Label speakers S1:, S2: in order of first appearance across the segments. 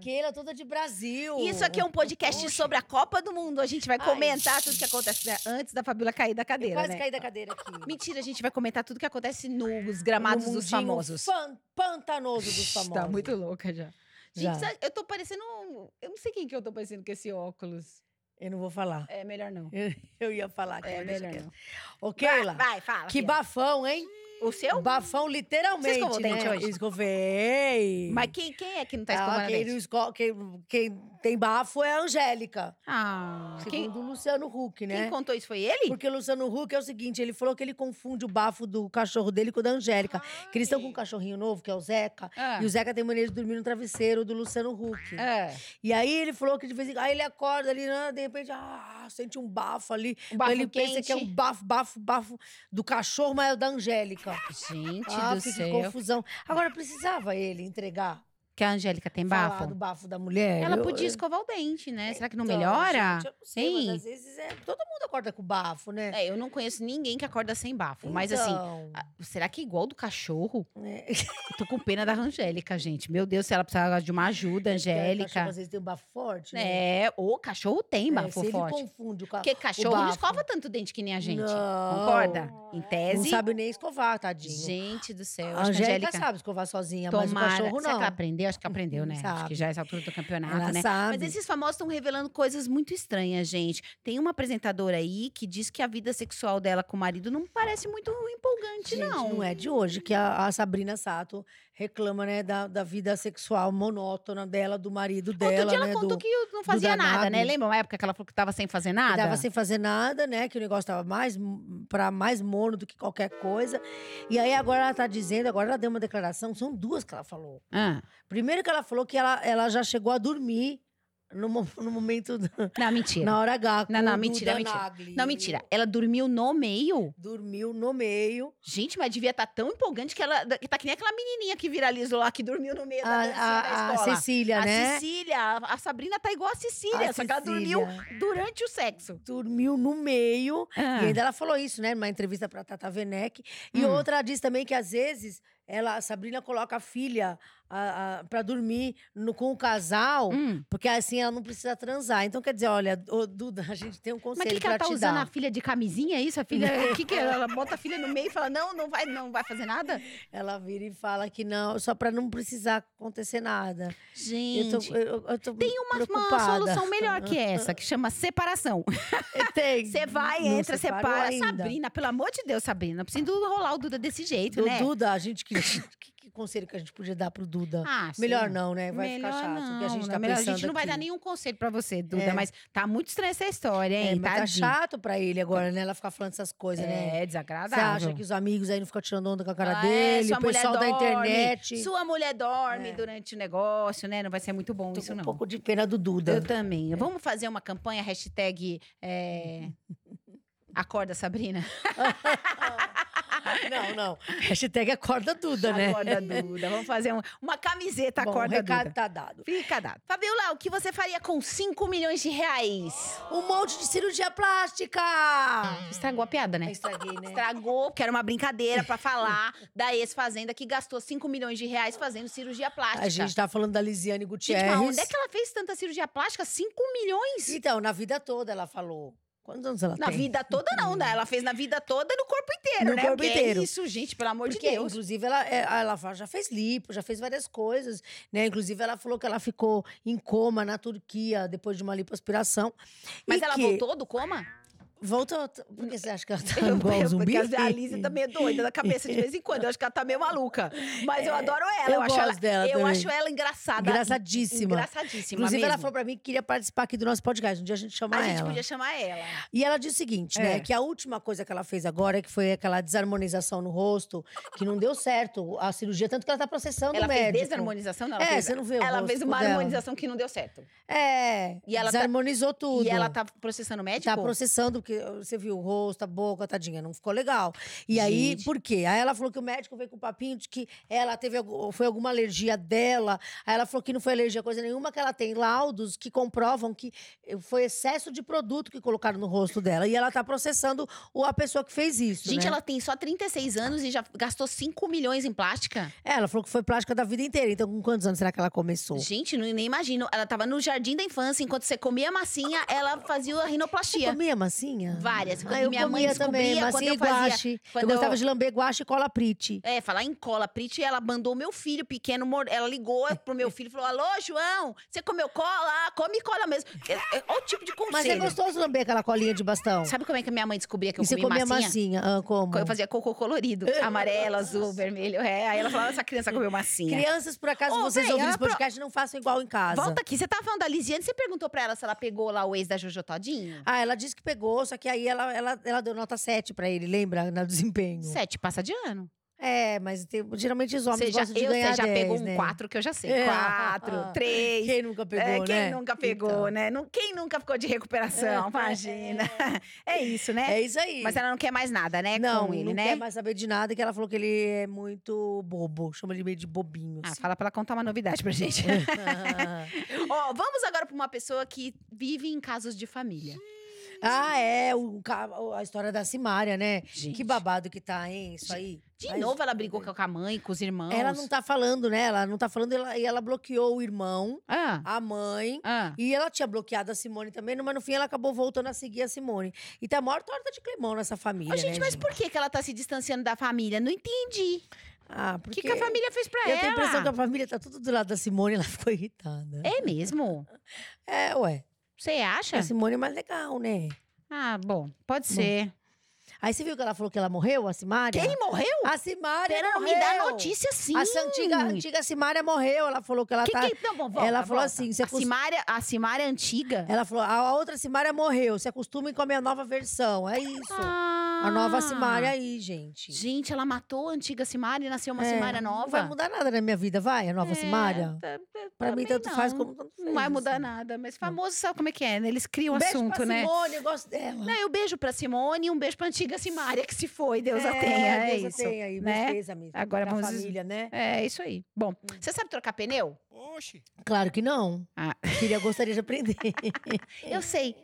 S1: aquela toda de Brasil.
S2: Isso aqui é um podcast
S1: Poxa.
S2: sobre a Copa do Mundo. A gente vai
S1: Ai.
S2: comentar tudo que acontece né? antes da Fabiola cair da
S1: Eu
S2: cadeira,
S1: quase
S2: né?
S1: caí da cadeira aqui.
S2: Mentira, a gente vai comentar tudo que acontece nos gramados
S1: No
S2: dos famosos.
S1: fan- pantanoso dos famosos.
S2: Tá muito louca já.
S1: Já.
S2: Gente, eu tô parecendo. Eu não sei quem que eu tô parecendo com esse óculos.
S1: Eu não vou falar.
S2: É melhor não.
S1: Eu, eu ia falar.
S2: É melhor não.
S1: Ô,
S2: Vai,
S1: Keila.
S2: vai, fala.
S1: Que
S2: filha.
S1: bafão, hein?
S2: O seu?
S1: Bafão, literalmente.
S2: Você escovou o dente
S1: né?
S2: hoje?
S1: Escovei.
S2: Mas quem, quem é que não tá
S1: Ah,
S2: escovando
S1: quem,
S2: dente?
S1: não esco- quem- quem tem bafo é a Angélica.
S2: Ah, quem,
S1: Segundo o Luciano Huck, né?
S2: quem contou isso foi ele?
S1: Porque o Luciano Huck é o seguinte, ele falou que ele confunde o bafo do cachorro dele com o da Angélica. Que eles estão com um cachorrinho novo, que é o Zeca.
S2: Ah.
S1: E o Zeca tem mania de dormir no travesseiro do Luciano Huck.
S2: É.
S1: E aí ele falou que de vez em quando. Aí ele acorda ali, né, de repente, ah, sente um bafo ali.
S2: Um bafo
S1: ele pensa que é um
S2: quente.
S1: bafo, bafo, bafo do cachorro, mas é o da Angélica.
S2: Gente
S1: Ah,
S2: do céu.
S1: confusão. Agora, precisava ele entregar,
S2: Que a Angélica tem
S1: falar
S2: bafo?
S1: do bafo da mulher?
S2: Ela
S1: Eu-
S2: podia
S1: eu-
S2: escovar o dente, né? Será que não
S1: Então,
S2: melhora?
S1: gente, eu não sei,
S2: Hein?
S1: mas às vezes é... Todo mundo acorda com bafo, né?
S2: É, eu não conheço ninguém que acorda sem bafo. Mas assim,
S1: Então,
S2: será que é igual do cachorro? Eu tô com pena da Angélica, gente. Meu Deus, se ela precisar de uma ajuda,
S1: Cachorro,
S2: Angélica.
S1: Às vezes tem um bafo forte, né?
S2: É, o cachorro tem
S1: É,
S2: bafo
S1: ele
S2: forte.
S1: confunde o ca...
S2: Porque cachorro não escova tanto dente que nem a gente.
S1: Não.
S2: Concorda? Em
S1: Não
S2: tese.
S1: sabe nem escovar, tadinho.
S2: Gente do céu.
S1: a
S2: que
S1: Angélica sabe escovar sozinha, mas o
S2: Tomara.
S1: cachorro
S2: Será que
S1: não.
S2: ela aprendeu? Acho que aprendeu, né? Acho
S1: Sabe.
S2: que já é essa altura do campeonato,
S1: Ela
S2: né?
S1: sabe.
S2: Mas esses famosos estão revelando coisas muito estranhas, gente. Tem uma apresentadora aí que diz que a vida sexual dela com o marido não parece muito empolgante,
S1: Gente,
S2: não.
S1: não é de hoje que a, a Sabrina Sato reclama, né, da, da vida sexual monótona dela, do marido dela,
S2: Outro dia ela
S1: né,
S2: contou
S1: do,
S2: que não fazia nada, né? Lembra uma época que ela falou que tava sem fazer
S1: que
S2: nada?
S1: tava sem fazer nada, né, que o negócio tava mais para mais mono do que qualquer coisa. E aí agora ela tá dizendo, agora ela deu uma declaração, são duas que ela falou.
S2: Ah,
S1: Primeiro que ela falou que ela, ela já chegou a dormir no, no momento, da-
S2: não, mentira.
S1: na hora H.
S2: Não, não, mentira, mentira.
S1: Nagli.
S2: Não, mentira. Ela dormiu no meio?
S1: Dormiu no meio.
S2: Gente, mas devia estar tão empolgante que ela que tá que nem aquela menininha que viralizou lá, que dormiu no meio da
S1: A,
S2: da
S1: a, a
S2: escola.
S1: Cecília,
S2: a
S1: né?
S2: Cecília, a a Sabrina tá igual a Cecília,
S1: A
S2: só que ela dormiu durante o sexo.
S1: Dormiu no meio.
S2: Ah.
S1: E ainda ela falou isso, né? Numa entrevista pra Tata Werneck. E
S2: Hum.
S1: outra diz também que às vezes ela, a Sabrina coloca a filha a, a, pra dormir no- com o casal,
S2: Hum.
S1: porque assim ela não precisa transar. Então quer dizer, olha, ô, Duda, a gente tem um
S2: Mas
S1: conselho
S2: o que, que ela tá
S1: te
S2: usando
S1: dar.
S2: a filha de camisinha, é isso? A filha, o que que é? ela bota a filha no meio e fala, não, não vai, não vai fazer nada?
S1: Ela vira e fala que não, só pra não precisar acontecer nada.
S2: Gente,
S1: eu tô, eu, eu tô
S2: tem uma, uma solução melhor que essa, que chama separação.
S1: Tem.
S2: Você vai,
S1: Não
S2: entra, separa.
S1: ainda.
S2: Sabrina, pelo amor de Deus, Sabrina, não precisa rolar o Duda desse jeito,
S1: Do
S2: né?
S1: Duda, a gente que, que, que conselho que a gente podia dar pro Duda?
S2: Ah,
S1: Melhor
S2: sei.
S1: não, né? Vai
S2: Melhor
S1: ficar chato. o que a gente
S2: não,
S1: tá
S2: melhor
S1: pensando
S2: A gente não vai
S1: aqui.
S2: dar nenhum conselho pra você, Duda,
S1: É.
S2: mas tá muito estranha essa história,
S1: É,
S2: hein?
S1: mas tá chato pra ele agora, né? Ela ficar falando essas coisas, né?
S2: É,
S1: Você
S2: desagradável.
S1: acha que os amigos aí não ficam tirando onda com a cara
S2: Ah, é,
S1: dele? o pessoal da internet.
S2: Sua mulher dorme
S1: É.
S2: durante o negócio, né? Não vai ser muito bom
S1: Tô
S2: isso,
S1: com
S2: não.
S1: um pouco de pena do Duda.
S2: Eu também. Vamos fazer uma campanha, hashtag é, Acorda Sabrina.
S1: Não, não. Hashtag acorda Duda, né?
S2: Acorda Duda. Vamos fazer um- uma camiseta
S1: Bom,
S2: Acorda
S1: recado
S2: Duda.
S1: tá dado.
S2: Fica dado. Fabiola, o que você faria com 5 milhões de reais?
S1: Um monte de cirurgia plástica!
S2: Estragou a piada, né?
S1: Eu estraguei, né?
S2: Estragou, porque era uma brincadeira pra falar da ex-fazenda que gastou 5 milhões de reais fazendo cirurgia plástica.
S1: A gente tá falando da Lisiane
S2: Gente,
S1: Gutierrez.
S2: mas onde é que ela fez tanta cirurgia plástica? 5 milhões?
S1: Então, na vida toda ela falou. Quantos anos ela
S2: Na
S1: tem?
S2: vida toda, não, né? Ela fez na vida toda no corpo inteiro,
S1: No
S2: né?
S1: corpo
S2: Porque
S1: inteiro.
S2: É isso, gente, pelo amor
S1: Porque,
S2: de Deus.
S1: inclusive, ela, é, ela já fez lipo, já fez várias coisas, né? Inclusive, ela falou que ela ficou em coma na Turquia depois de uma lipoaspiração.
S2: Mas ela
S1: que
S2: voltou do coma?
S1: Voltou. Por que você acha que ela tá
S2: Eu-
S1: igual
S2: eu-
S1: um zumbi?
S2: Porque a Alice tá meio doida da cabeça de vez em quando. Eu acho que ela tá meio maluca. Mas eu adoro ela.
S1: É, eu
S2: acho
S1: gosto
S2: ela,
S1: dela
S2: Eu
S1: também.
S2: acho ela engraçada.
S1: Engraçadíssima.
S2: Engraçadíssima
S1: Inclusive, ela
S2: mesmo.
S1: falou pra mim que queria participar aqui do nosso podcast. Um dia a gente chama
S2: A gente
S1: ela.
S2: podia chamar ela.
S1: E ela disse o seguinte,
S2: É.
S1: né? Que a última coisa que ela fez agora, que foi aquela desarmonização no rosto, que não deu certo a cirurgia, tanto que ela tá processando
S2: Ela
S1: o
S2: fez
S1: médico.
S2: desarmonização? Não, ela
S1: É,
S2: fez,
S1: você não vê o
S2: Ela fez uma
S1: dela.
S2: harmonização que não deu certo.
S1: É,
S2: E ela tá-
S1: desarmonizou tudo.
S2: E ela tá processando o médico?
S1: Tá processando, porque que você viu o rosto, a boca, tadinha, não ficou legal. E aí,
S2: Gente.
S1: por quê? Aí ela falou que o médico veio com o papinho de que ela teve foi alguma alergia dela. Aí ela falou que não foi alergia coisa nenhuma, que ela tem laudos que comprovam que foi excesso de produto que colocaram no rosto dela. E ela tá processando a pessoa que fez isso.
S2: Gente,
S1: né?
S2: ela tem só 36 anos e já gastou 5 milhões em plástica.
S1: É, ela falou que foi plástica da vida inteira. Então, com quantos anos será que ela começou?
S2: Gente, não, nem imagino. Ela tava no jardim da infância, enquanto você comia massinha, ela fazia a
S1: Você
S2: rinoplastia.
S1: comia massinha?
S2: Várias.
S1: Ah, eu
S2: minha mãe
S1: também, massinha
S2: eu fazia.
S1: guache.
S2: quando
S1: eu gostava
S2: eu-
S1: de lamber guache e cola prite.
S2: É, falar em cola, Prit, ela mandou meu filho pequeno, ela ligou pro meu filho e falou: Alô, João, você comeu cola? Ah, Come cola mesmo. É, é, Olha o tipo de
S1: Mas é
S2: conselho.
S1: gostoso lamber aquela colinha de bastão.
S2: Sabe como é que a minha mãe descobria que eu
S1: e você
S2: comia massinha?
S1: massinha. Ah, como?
S2: Eu fazia cocô colorido, amarelo, azul, vermelho. É, aí ela falava: essa criança comeu massinha.
S1: Crianças, por acaso,
S2: Ô,
S1: vocês
S2: ela
S1: esse podcast, não façam igual em casa.
S2: Volta aqui, você tava falando da Lisiane, você perguntou pra ela se ela pegou lá o ex da Jojo Todinho?
S1: Ah, ela disse que pegou, só que aí ela, ela, ela deu nota 7 pra ele, lembra? No desempenho.
S2: Sete passa de ano.
S1: É, mas tem- geralmente os homens
S2: Você já,
S1: gostam de
S2: eu,
S1: ganhar
S2: você já
S1: 10,
S2: pegou um
S1: né?
S2: 4 que eu já sei.
S1: É.
S2: 4, 3.
S1: Quem nunca pegou,
S2: É, quem
S1: né?
S2: nunca pegou,
S1: Então.
S2: né? Não- Quem nunca ficou de recuperação, imagina. É isso, né?
S1: É isso aí.
S2: Mas ela não quer mais nada, né?
S1: não,
S2: com ele,
S1: não
S2: né?
S1: quer mais saber de nada, que ela falou que ele é muito bobo. Chama ele meio de bobinho.
S2: Ah,
S1: assim.
S2: fala pra ela contar uma novidade pra gente. Ó, vamos agora pra uma pessoa que vive em casos de família.
S1: Ah, é, o, a história da Simária, né?
S2: Gente.
S1: Que babado que tá, hein? Isso aí.
S2: De
S1: Mas-
S2: novo ela brigou com a mãe, com os irmãos.
S1: Ela não tá falando, né? Ela não tá falando ela- e ela bloqueou o irmão,
S2: Ah,
S1: a mãe.
S2: ah.
S1: E ela tinha bloqueado a Simone também, mas no fim ela acabou voltando a seguir a Simone. E tá a maior torta de climão nessa família,
S2: Ô, gente,
S1: né,
S2: mas por que, que ela tá se distanciando da família? Não entendi.
S1: Ah,
S2: O
S1: porque
S2: que, que a família fez pra
S1: eu
S2: ela?
S1: tenho a impressão que a família tá tudo do lado da Simone e ela ficou irritada.
S2: É mesmo?
S1: É, ué.
S2: Você acha?
S1: A Simone é mais legal, né?
S2: Ah, bom, pode ser.
S1: Aí você viu que ela falou que ela morreu, a Simária?
S2: Quem morreu?
S1: A Simária
S2: Pera,
S1: morreu.
S2: me dá notícia sim.
S1: A antiga, antiga Simária morreu. Ela falou que ela
S2: Que
S1: tá...
S2: que- não, bom, volta,
S1: ela falou
S2: volta.
S1: assim,
S2: a,
S1: cus-
S2: Simária, a Simária antiga?
S1: Ela falou, a outra Simária morreu. Se acostumem com a minha nova versão. É isso.
S2: Ah.
S1: A nova Simária aí, gente.
S2: Gente, ela matou a antiga Simária e nasceu uma
S1: É,
S2: Simária nova.
S1: Não vai mudar nada na minha vida, vai? A nova
S2: É,
S1: Simária?
S2: tá- tá-
S1: Pra mim, tanto faz
S2: não.
S1: como tanto fez.
S2: Não vai mudar
S1: assim.
S2: nada. Mas famoso sabe como é que é, né? Eles criam
S1: Um beijo
S2: assunto,
S1: pra
S2: né?
S1: Simone, eu gosto dela.
S2: Não, eu beijo pra Simone e um beijo pra antiga Simária, que se foi, Deus a
S1: É,
S2: tenha. É
S1: Deus a
S2: isso.
S1: tenha aí,
S2: né?
S1: pêsames
S2: Agora
S1: pra
S2: vamos-
S1: família, né?
S2: É isso aí. Bom,
S1: Hum.
S2: você sabe trocar pneu?
S3: Oxe.
S1: Claro que não.
S2: Ah.
S1: Queria, gostaria de aprender.
S2: Eu sei,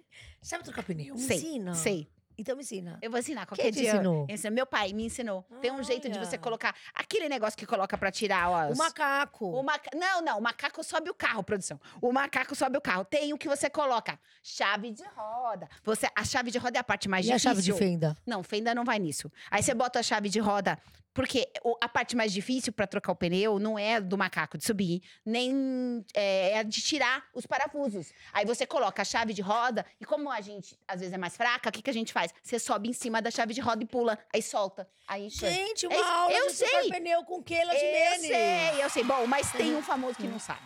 S1: Sabe trocar pneu?
S2: Sei,
S1: ensina.
S2: sei.
S1: Então me ensina.
S2: Eu vou ensinar qualquer
S1: Quem te
S2: dia.
S1: ensinou?
S2: Ensina- Meu pai me ensinou. Tem um jeito de você colocar aquele negócio que coloca pra tirar ó,
S1: O
S2: os...
S1: macaco.
S2: O maca... Não, não, o macaco sobe o carro, produção. O macaco sobe o carro. Tem o que você coloca. Chave de roda. Você, a chave de roda é a parte mais
S1: E a
S2: difícil.
S1: chave de fenda?
S2: Não, fenda não vai nisso. Aí você bota a chave de roda. Porque a parte mais difícil pra trocar o pneu não é do macaco de subir, nem é, é a de tirar os parafusos. Aí você coloca a chave de roda, e como a gente às vezes é mais fraca, o que, que a gente faz? Você sobe em cima da chave de roda e pula, aí solta. Aí
S1: Gente, uma
S2: É
S1: aula
S2: eu
S1: de
S2: sei.
S1: pneu com Keila de
S2: eu sei, eu sei. Bom, mas tem um famoso que não sabe.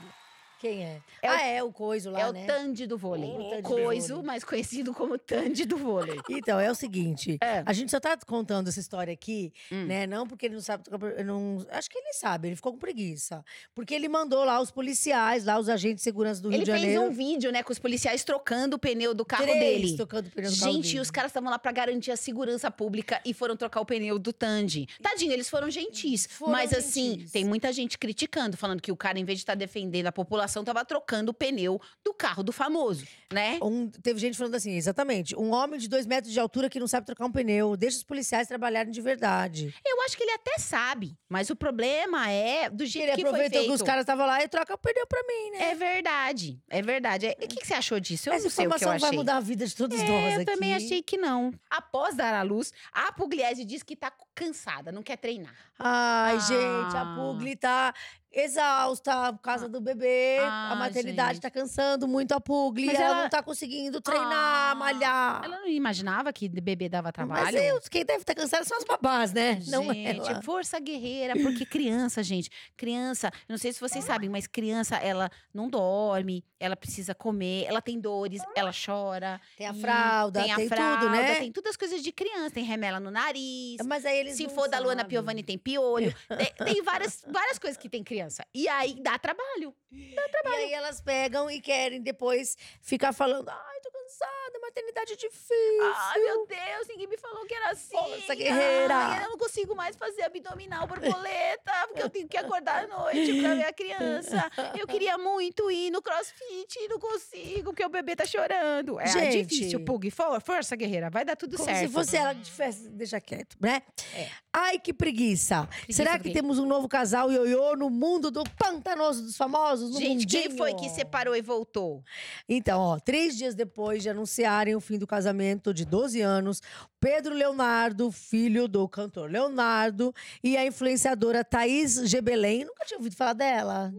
S1: Quem é?
S2: É o-
S1: ah, é o coiso lá,
S2: é o
S1: né?
S2: Tandy do vôlei.
S1: O
S2: Coiso, mais conhecido como Tandy do vôlei.
S1: Então, é o seguinte.
S2: É.
S1: A gente só tá contando essa história aqui,
S2: Hum.
S1: né? Não porque ele não sabe. Não, acho que ele sabe, ele ficou com preguiça. Porque ele mandou lá os policiais, lá os agentes de segurança do Rio
S2: Ele
S1: de
S2: fez
S1: Janeiro.
S2: um vídeo, né, com os policiais trocando o pneu do carro
S1: três
S2: dele.
S1: tocando o pneu do carro
S2: Gente,
S1: dele.
S2: os caras estavam lá pra garantir a segurança pública e foram trocar o pneu do Tandy. Tadinho, eles foram gentis.
S1: Foram
S2: mas assim,
S1: gentis.
S2: tem muita gente criticando, falando que o cara, em vez de estar defendendo a população, tava trocando o pneu do carro do famoso, né?
S1: Um- teve gente falando assim, exatamente. Um homem de dois metros de altura que não sabe trocar um pneu. Deixa os policiais trabalharem de verdade.
S2: Eu acho que ele até sabe, mas o problema é do jeito
S1: Ele
S2: que foi
S1: aproveitou
S2: feito.
S1: que os caras estavam lá e troca o pneu pra mim, né?
S2: É verdade, é verdade. É- E o que, que você achou disso? Eu
S1: Essa
S2: não sei o que eu
S1: informação
S2: achei.
S1: vai mudar a vida de todos
S2: É,
S1: nós
S2: eu
S1: aqui.
S2: também achei que não. Após dar à luz, a Pugliese diz que tá cansada, não quer treinar.
S1: Ai,
S2: Ah.
S1: gente, a Pugli tá exausta por causa do bebê.
S2: Ah,
S1: a maternidade
S2: gente.
S1: tá cansando muito a Pugli.
S2: Mas
S1: ela,
S2: ela-
S1: não tá conseguindo treinar,
S2: Ah,
S1: malhar.
S2: Ela não imaginava que bebê dava trabalho.
S1: Mas eu, quem deve estar cansada são as babás, né? não
S2: gente,
S1: ela.
S2: força guerreira, porque criança, gente, criança, não sei se vocês sabem, mas criança, ela não dorme, ela precisa comer, ela tem dores, ela chora.
S1: Tem a
S2: e
S1: fralda,
S2: tem,
S1: tem,
S2: a fralda,
S1: tudo, né?
S2: Tem todas as coisas de criança, tem remela no nariz.
S1: Mas aí eles
S2: Se
S1: não
S2: for da Luana. Piovani, tem piolho. tem tem várias, várias coisas que tem criança. E aí dá trabalho.
S1: E aí elas pegam e querem depois ficar falando, ai, tô cansada. maternidade difícil.
S2: Ai, meu Deus, ninguém me falou que era assim.
S1: Força, guerreira.
S2: Ai, eu não consigo mais fazer abdominal borboleta, porque eu tenho que acordar à noite pra ver a criança. Eu queria muito ir no crossfit e não consigo, porque o bebê tá chorando. É, é
S1: Gente.
S2: difícil, Pug. For- Força, guerreira, vai dar tudo
S1: Como
S2: certo.
S1: se fosse ela tivesse. Deixa quieto, né?
S2: É.
S1: Ai, que preguiça.
S2: Preguiça
S1: Será que temos um novo casal ioiô no mundo do pantanoso dos famosos?
S2: Gente, quem
S1: mundinho?
S2: foi que separou e voltou?
S1: Então, ó, três dias depois de anunciarem o fim do casamento de 12 anos, Pedro Leonardo, filho do cantor Leonardo, e a influenciadora Thaís Gebelém, nunca tinha ouvido falar dela.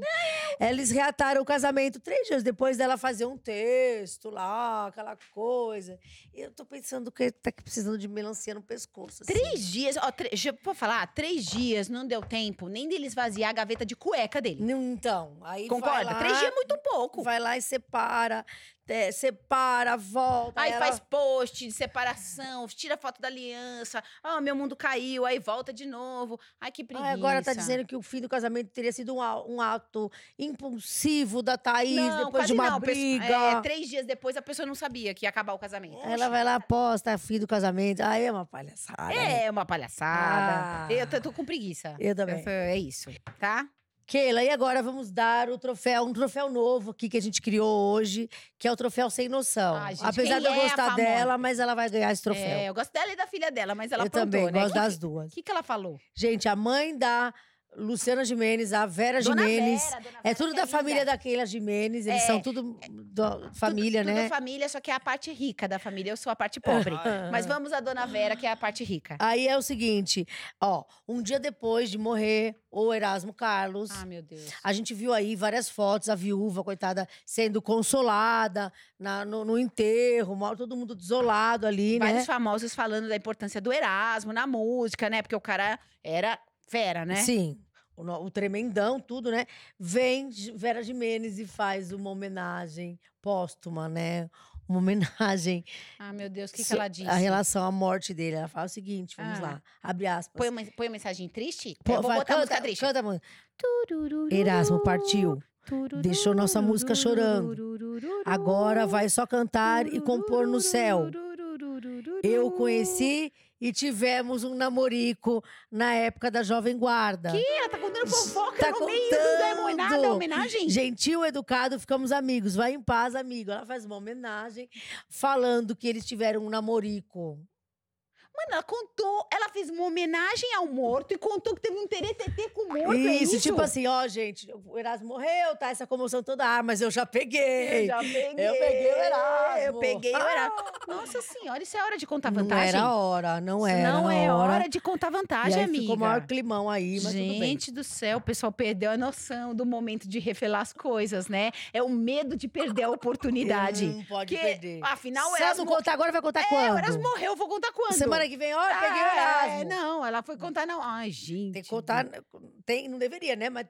S1: Eles reataram o casamento três dias depois dela fazer um texto lá, aquela coisa. E eu tô pensando que tá precisando de melancia no pescoço. assim.
S2: Três dias, ó, vou falar, três dias não deu tempo nem dele esvaziar a gaveta de cueca dele.
S1: Não, Então, aí vai
S2: Concorda?
S1: lá,
S2: Três dias é muito pouco.
S1: Vai lá e separa, é, separa, volta.
S2: Aí
S1: ela-
S2: faz post de separação, tira foto da aliança. Ah, meu mundo caiu, aí volta de novo. Ai, que preguiça.
S1: Ah, agora tá dizendo que o fim do casamento teria sido um, um ato impulsivo da Thaís
S2: não,
S1: depois de uma
S2: não,
S1: briga.
S2: É, três dias depois a pessoa não sabia que ia acabar o casamento.
S1: Ela vai lá, posta fim do casamento. Aí é uma palhaçada. né?
S2: É uma palhaçada.
S1: Ah.
S2: Eu tô, tô com preguiça.
S1: Eu também.
S2: Essa- É isso, tá?
S1: Keila, e agora vamos dar o troféu, um troféu novo aqui que a gente criou hoje, que é o troféu Sem Noção.
S2: Ai, gente,
S1: Apesar de eu
S2: é
S1: gostar dela, mas ela vai ganhar esse troféu.
S2: É, eu gosto dela e da filha dela, mas ela
S1: eu
S2: aprontou,
S1: também,
S2: né?
S1: gosto
S2: que,
S1: das duas.
S2: O que, que ela falou?
S1: Gente, a mãe da Luciana Gimenez, a Vera
S2: Dona
S1: Gimenez.
S2: Vera,
S1: É
S2: Vera,
S1: tudo
S2: que
S1: da família da Keila Jimenez, eles
S2: É,
S1: são tudo da família,
S2: tudo,
S1: né?
S2: Tudo família, só que é a parte rica da família. Eu sou a parte pobre. Mas vamos a Dona Vera, que é a parte rica.
S1: Aí é o seguinte, ó, um dia depois de morrer o Erasmo Carlos,
S2: Ah, meu Deus.
S1: a gente viu aí várias fotos, a viúva, coitada, sendo consolada na- no, no enterro, todo mundo desolado ali,
S2: Vários
S1: né?
S2: famosos falando da importância do Erasmo na música, né? Porque o cara era fera, né?
S1: Sim. O, o tremendão, tudo, né? Vem Vera Jimenez e faz uma homenagem póstuma, né? Uma homenagem
S2: Ah, meu Deus, o que, que ela disse?
S1: a relação à morte dele. Ela fala o seguinte, vamos
S2: Ah.
S1: lá, abre aspas.
S2: Põe uma, põe uma mensagem triste?
S1: Pô,
S2: eu vou
S1: vai,
S2: botar a música
S1: canta,
S2: triste.
S1: canta a música. Erasmo partiu. Deixou nossa música chorando. Agora vai só cantar e compor no céu. Eu conheci e tivemos um namorico na época da Jovem Guarda.
S2: Ih, ela tá contando fofoca
S1: Tá
S2: no meio do, da
S1: contando.
S2: homenagem, da homenagem.
S1: Gentil, educado, ficamos amigos. Vai em paz, amigo. Ela faz uma homenagem falando que eles tiveram um namorico.
S2: Mano, ela contou, ela fez uma homenagem ao morto e contou que teve um teretetê com o morto, é
S1: Isso,
S2: isso?
S1: tipo assim, ó, gente, o Erasmo morreu, tá? Essa comoção toda. Ah, mas eu já peguei.
S2: Eu já peguei.
S1: Eu peguei o Erasmo.
S2: Eu peguei o Erasmo. Nossa senhora, isso é hora de contar
S1: Não
S2: vantagem?
S1: era hora, não era.
S2: Não é
S1: hora.
S2: hora de contar
S1: E
S2: vantagem,
S1: aí
S2: amiga.
S1: ficou o maior climão aí, mas.
S2: Gente do céu, o pessoal perdeu a noção do momento de revelar as coisas, né? É o medo de perder a oportunidade.
S1: Não pode
S2: que,
S1: perder.
S2: afinal, o
S1: Se ela
S2: Erasmo...
S1: não contar agora, vai contar
S2: É,
S1: quando?
S2: o Erasmo morreu, vou contar quando?
S1: Semana que vem, olha, peguei o
S2: Ah,
S1: Erasmo.
S2: É, não, ela foi contar, não. Ai, gente.
S1: Tem que contar, tem, não deveria, né? Mas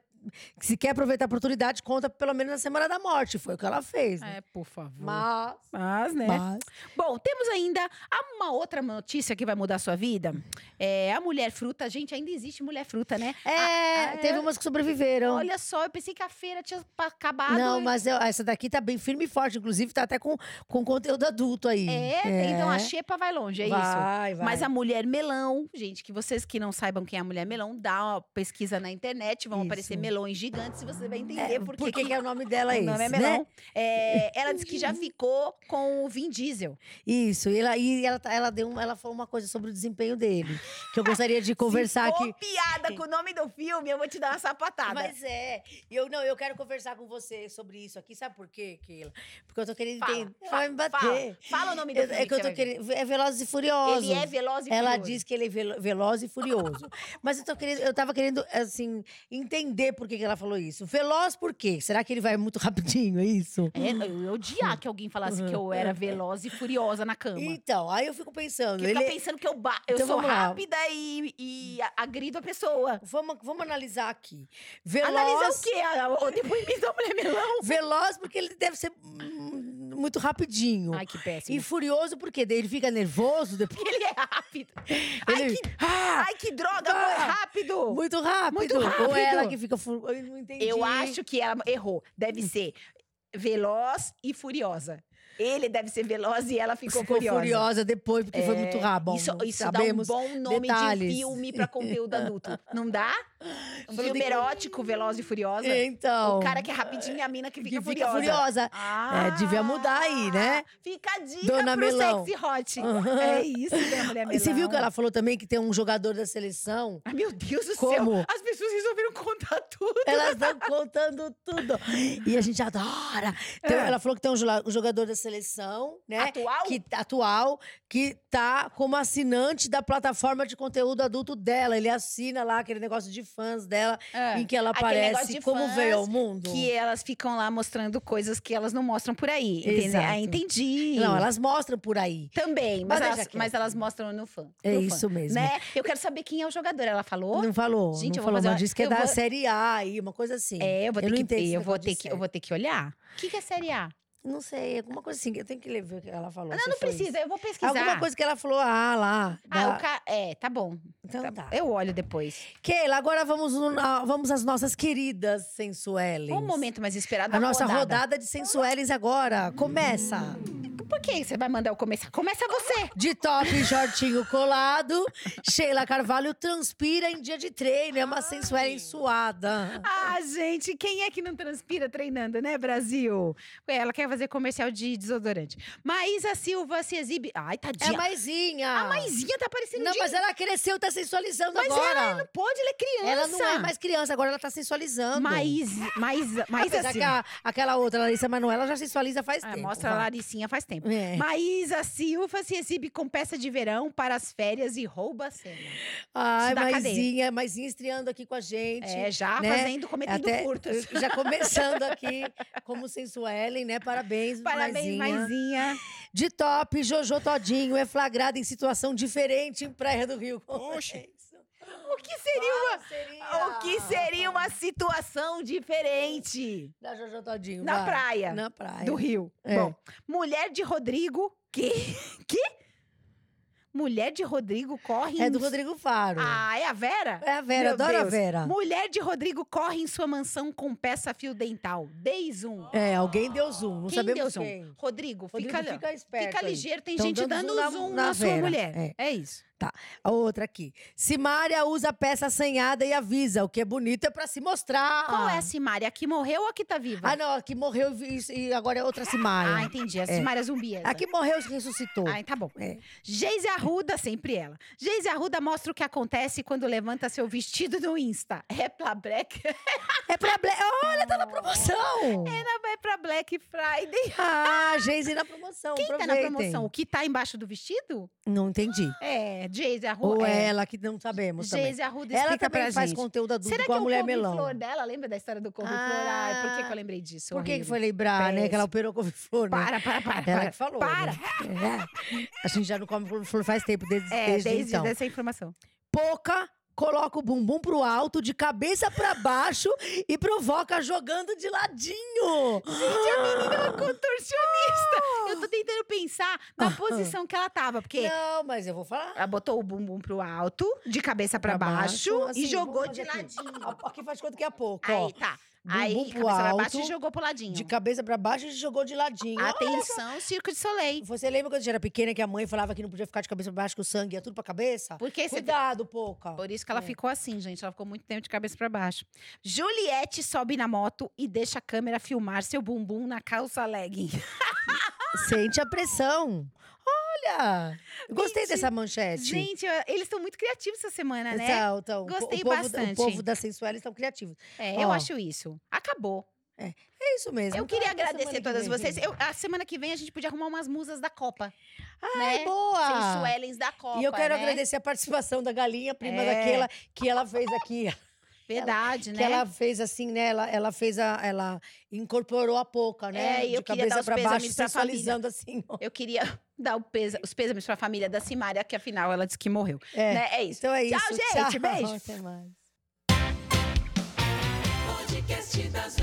S1: se quer aproveitar a oportunidade, conta pelo menos na semana da morte. Foi o que ela fez. Né?
S2: É, por favor.
S1: Mas,
S2: Mas, né?
S1: mas.
S2: Bom, temos ainda uma outra notícia que vai mudar a sua vida. É a mulher fruta. Gente, ainda existe mulher fruta, né?
S1: É,
S2: Ah, é.
S1: teve umas que sobreviveram.
S2: Olha só, eu pensei que a feira tinha acabado.
S1: não, mas eu- essa daqui tá bem firme e forte. Inclusive, tá até com, com conteúdo adulto aí.
S2: É, então a xepa vai longe, é isso.
S1: vai, Vai,
S2: Mas a mulher melão, gente, que vocês que não saibam quem é a mulher melão, dá uma pesquisa na internet, vão
S1: Isso.
S2: aparecer melões gigantes e você vai entender
S1: É,
S2: por que
S1: que, é o nome dela
S2: o
S1: esse,
S2: nome é
S1: né?
S2: melão. É, ela disse que já ficou com o Vin Diesel.
S1: Isso, e ela, e ela, tá- ela, deu um- ela falou uma coisa sobre o desempenho dele. Que eu gostaria de conversar
S2: Se for
S1: aqui.
S2: piada com o nome do filme, eu vou te dar uma sapatada.
S1: Mas é, eu não, eu quero conversar com você sobre isso aqui. Sabe por quê, Keila? Porque eu tô querendo
S2: Fala,
S1: entender.
S2: fala,
S1: Vai me bater.
S2: Fala, fala o nome do
S1: Eu-
S2: filme.
S1: é que eu tô querendo. É Velozes e Furiosos.
S2: Ele é veloz e
S1: Ela
S2: furioso.
S1: diz que ele é velo- veloz e furioso. Mas eu tô querendo, eu tava querendo, assim, entender por que, que ela falou isso. Veloz por quê? Será que ele vai muito rapidinho, é isso?
S2: É, eu ia odiar que alguém falasse que eu era veloz e furiosa na cama.
S1: Então, aí eu fico pensando. Ele...
S2: fica pensando que eu, ba- eu
S1: Então
S2: sou rápida e, e agrido a pessoa.
S1: Vamos, vamos analisar aqui. Veloz.
S2: Analisar o quê? O depoimento da mulher melão?
S1: Veloz porque ele deve ser muito rapidinho.
S2: Ai, que péssimo.
S1: E furioso porque daí ele fica nervoso depois.
S2: Ele é rápido. Ai,
S1: Ele-
S2: que,
S1: Ah!
S2: ai, que droga,
S1: Ah!
S2: rápido.
S1: Muito rápido.
S2: Muito
S1: Ou
S2: rápido.
S1: ela que fica. Fu... Eu não entendi.
S2: Eu acho que ela errou. Deve ser veloz e furiosa. Ele deve ser veloz e ela ficou,
S1: Ficou
S2: furiosa.
S1: furiosa depois, porque foi muito rápido.
S2: Isso, isso dá um bom nome
S1: detalhes.
S2: de filme pra conteúdo adulto. Não dá? Um
S1: Falei
S2: filme erótico, Veloz e Furiosa.
S1: Então.
S2: O cara que é rapidinho e a mina que
S1: que
S2: fica
S1: fica
S2: furiosa.
S1: furiosa.
S2: Ah,
S1: É, devia mudar aí, né?
S2: Fica a dica
S1: Dona
S2: pro
S1: Melão.
S2: sexy hot.
S1: Aham.
S2: É isso, né, mulher
S1: E você viu que ela falou também que tem um jogador da seleção?
S2: Ai, meu Deus do
S1: Como?
S2: céu. As pessoas resolveram contar tudo.
S1: Elas estão contando tudo. E a gente adora. Tem-
S2: É.
S1: Ela falou que tem um um jogador da seleção, né?
S2: Atual?
S1: Que, atual, que tá como assinante da plataforma de conteúdo adulto dela. Ele assina lá aquele negócio de fãs dela,
S2: É.
S1: em que ela
S2: Aquele
S1: aparece como veio ao mundo.
S2: Que elas ficam lá mostrando coisas que elas não mostram por aí. Entendeu? Ah, entendi.
S1: Não, elas mostram por aí.
S2: Também, mas,
S1: Mas
S2: elas, mas elas mostram no fã.
S1: É
S2: no fã,
S1: isso mesmo.
S2: Né? Eu quero saber quem é o jogador. Ela falou?
S1: Não falou,
S2: Gente, eu
S1: não
S2: vou
S1: falou,
S2: fazer
S1: mas
S2: uma-
S1: disse que é
S2: eu
S1: da
S2: vou-
S1: série A aí, uma coisa assim.
S2: É, eu vou ter
S1: não
S2: que eu vou ter que eu vou ter que olhar. O que, que é série A?
S1: Não sei, alguma coisa assim. Eu tenho que ler o que ela falou.
S2: Não,
S1: se
S2: não
S1: foi
S2: precisa, eu vou pesquisar.
S1: Alguma coisa que ela falou, ah, lá.
S2: Ah,
S1: da-
S2: o ca... É, tá bom.
S1: Então
S2: Tá-
S1: tá.
S2: Eu olho depois.
S1: Keila, agora vamos, no- vamos às nossas queridas sensuelles.
S2: Um momento mais esperado
S1: A nossa
S2: rodada.
S1: rodada de sensuelles agora. Começa.
S2: Por que você vai mandar eu começar? Começa você.
S1: De top e shortinho colado, Sheila Carvalho transpira em dia de treino. É uma sensuelle suada.
S2: Ah, gente, quem é que não transpira treinando, né, Brasil? Ela quer fazer comercial de desodorante. Maísa Silva se exibe. Ai,
S1: É
S2: tadinha.
S1: a maisinha.
S2: A Maisinha tá parecendo
S1: Não,
S2: de...
S1: mas ela cresceu, tá sensualizando
S2: Mas
S1: agora.
S2: ela não pode, ela é criança.
S1: Ela não é mais criança, agora ela tá sensualizando.
S2: Maísa, Maísa, Maísa
S1: Apesar que
S2: Silva.
S1: a- aquela outra, Larissa Manoela, já sensualiza faz
S2: Ah,
S1: tempo.
S2: mostra a. Laricinha faz tempo.
S1: É.
S2: Maísa Silva se exibe com peça de verão para as férias e rouba a cena.
S1: Ai. Maisinha, Maisinha estreando aqui com a gente.
S2: É, já
S1: né?
S2: fazendo, cometendo
S1: Até-
S2: furtos.
S1: Já começando aqui como sensuellen, né? Parabéns,
S2: Parabéns,
S1: Maisinha.
S2: Maisinha.
S1: De top, Jojo Todinho é flagrado em situação diferente em Praia do Rio.
S3: Oxe.
S2: O que seria uma...
S1: Seria?
S2: O que seria uma situação diferente
S1: Da Jojo Todinho,
S2: na
S1: vai.
S2: praia
S1: Na praia.
S2: do Rio?
S1: É.
S2: Bom, mulher de Rodrigo. Que? Que? Mulher de Rodrigo corre
S1: É
S2: em
S1: do Rodrigo Faro.
S2: Ah, é a Vera?
S1: é a Vera,
S2: Meu
S1: adoro a
S2: Deus.
S1: Vera.
S2: Mulher de Rodrigo corre em sua mansão com peça fio dental. Dei zoom.
S1: É, alguém deu zoom, não
S2: Quem
S1: sabemos
S2: deu zoom?
S1: quem.
S2: Rodrigo,
S1: Rodrigo
S2: fica,
S1: fica esperto
S2: fica ligeiro. Tem
S1: Tão
S2: gente
S1: dando
S2: dando
S1: zoom na-
S2: na,
S1: na
S2: sua mulher.
S1: É.
S2: É, isso.
S1: A outra aqui. Simária usa peça assanhada e avisa. O que é bonito é pra se mostrar.
S2: Qual é a Simária? A que morreu ou a que tá viva?
S1: Ah, não, a que morreu e e agora é outra Simária.
S2: Ah, entendi. A Simária zumbi essa.
S1: A que morreu e ressuscitou.
S2: Ah, tá bom.
S1: É.
S2: Geise Arruda, sempre ela. Geise Arruda mostra o que acontece quando levanta seu vestido no Insta. É pra Black...
S1: É pra Black. Olha, tá na promoção!
S2: é pra Black Friday.
S1: Ah, Geise na promoção.
S2: Quem tá na
S1: aproveitem.
S2: promoção? O que tá embaixo do vestido?
S1: Não entendi.
S2: É, Geise Arruda.
S1: Ou
S2: é.
S1: ela que não sabemos.
S2: Geise Arruda
S1: Ela
S2: explica
S1: também
S2: pra
S1: faz
S2: gente.
S1: conteúdo adulto
S2: Será
S1: com
S2: que
S1: a
S2: o
S1: mulher melão.
S2: couve-flor dela? Lembra da história do couve-flor? Ai, por que, que eu lembrei disso?
S1: Por que, que foi lembrar, né? Que ela operou couve-flor, né?
S2: Para, para, para.
S1: Ela
S2: para.
S1: que falou.
S2: Para.
S1: né? É. A gente já não come couve-flor faz tempo, desde,
S2: É,
S1: desde,
S2: desde
S1: então.
S2: essa informação.
S1: Poca coloca o bumbum pro alto, de cabeça pra baixo e provoca jogando de ladinho.
S2: Gente, a menina é uma contorcionista. Eu tô tentando pensar na
S1: Ah.
S2: posição que ela tava, porque
S1: Não, mas eu vou falar.
S2: ela botou o bumbum pro alto, de cabeça pra,
S1: Pra
S2: baixo,
S1: baixo, assim,
S2: e jogou
S1: vamos
S2: de
S1: fazer aqui.
S2: ladinho.
S1: Aqui faz quanto que é pouco, ó.
S2: Aí tá.
S1: Bumbum
S2: Aí,
S1: pro
S2: cabeça pra baixo
S1: alto,
S2: e jogou pro ladinho.
S1: De cabeça pra baixo e jogou de ladinho.
S2: Atenção, Circo de Soleil.
S1: Você lembra quando a gente era pequena que a mãe falava que não podia ficar de cabeça pra baixo, que o sangue ia tudo pra cabeça?
S2: Porque você
S1: Cuidado, pouca.
S2: Por isso que ela
S1: É.
S2: ficou assim, gente. Ela ficou muito tempo de cabeça pra baixo. Juliette sobe na moto e deixa a câmera filmar seu bumbum na calça legging.
S1: Sente a pressão. Olha! eu Gostei
S2: Gente,
S1: dessa manchete.
S2: Gente, eu- eles estão muito criativos essa semana, né?
S1: Então, então,
S2: Gostei
S1: o povo,
S2: bastante.
S1: O povo da sensuela estão criativos.
S2: É, eu
S1: Ó.
S2: acho isso. Acabou.
S1: É isso mesmo.
S2: Eu queria
S1: semana
S2: agradecer
S1: que
S2: todas
S1: vem,
S2: vocês. Eu- a semana que vem a gente podia arrumar umas musas da Copa.
S1: Ai,
S2: né?
S1: boa!
S2: Sensuelens da Copa.
S1: E eu quero
S2: né?
S1: agradecer a participação da galinha, prima
S2: É.
S1: daquela, que ela fez aqui.
S2: Verdade,
S1: Que
S2: né?
S1: ela fez assim, né? Ela, ela fez a. Ela incorporou a pouca, né?
S2: É, e eu
S1: De
S2: queria dar
S1: cabeça
S2: os
S1: pra baixo,
S2: pêsames pra família.
S1: sensualizando assim. ó.
S2: Eu queria dar o pesa- os pêsames pra família da Simária, que afinal ela disse que morreu.
S1: É.
S2: Né? É isso.
S1: Então é
S2: Tchau,
S1: isso.
S2: gente.
S1: Tchau.
S2: Beijo.
S1: Até mais.
S3: Podcast das.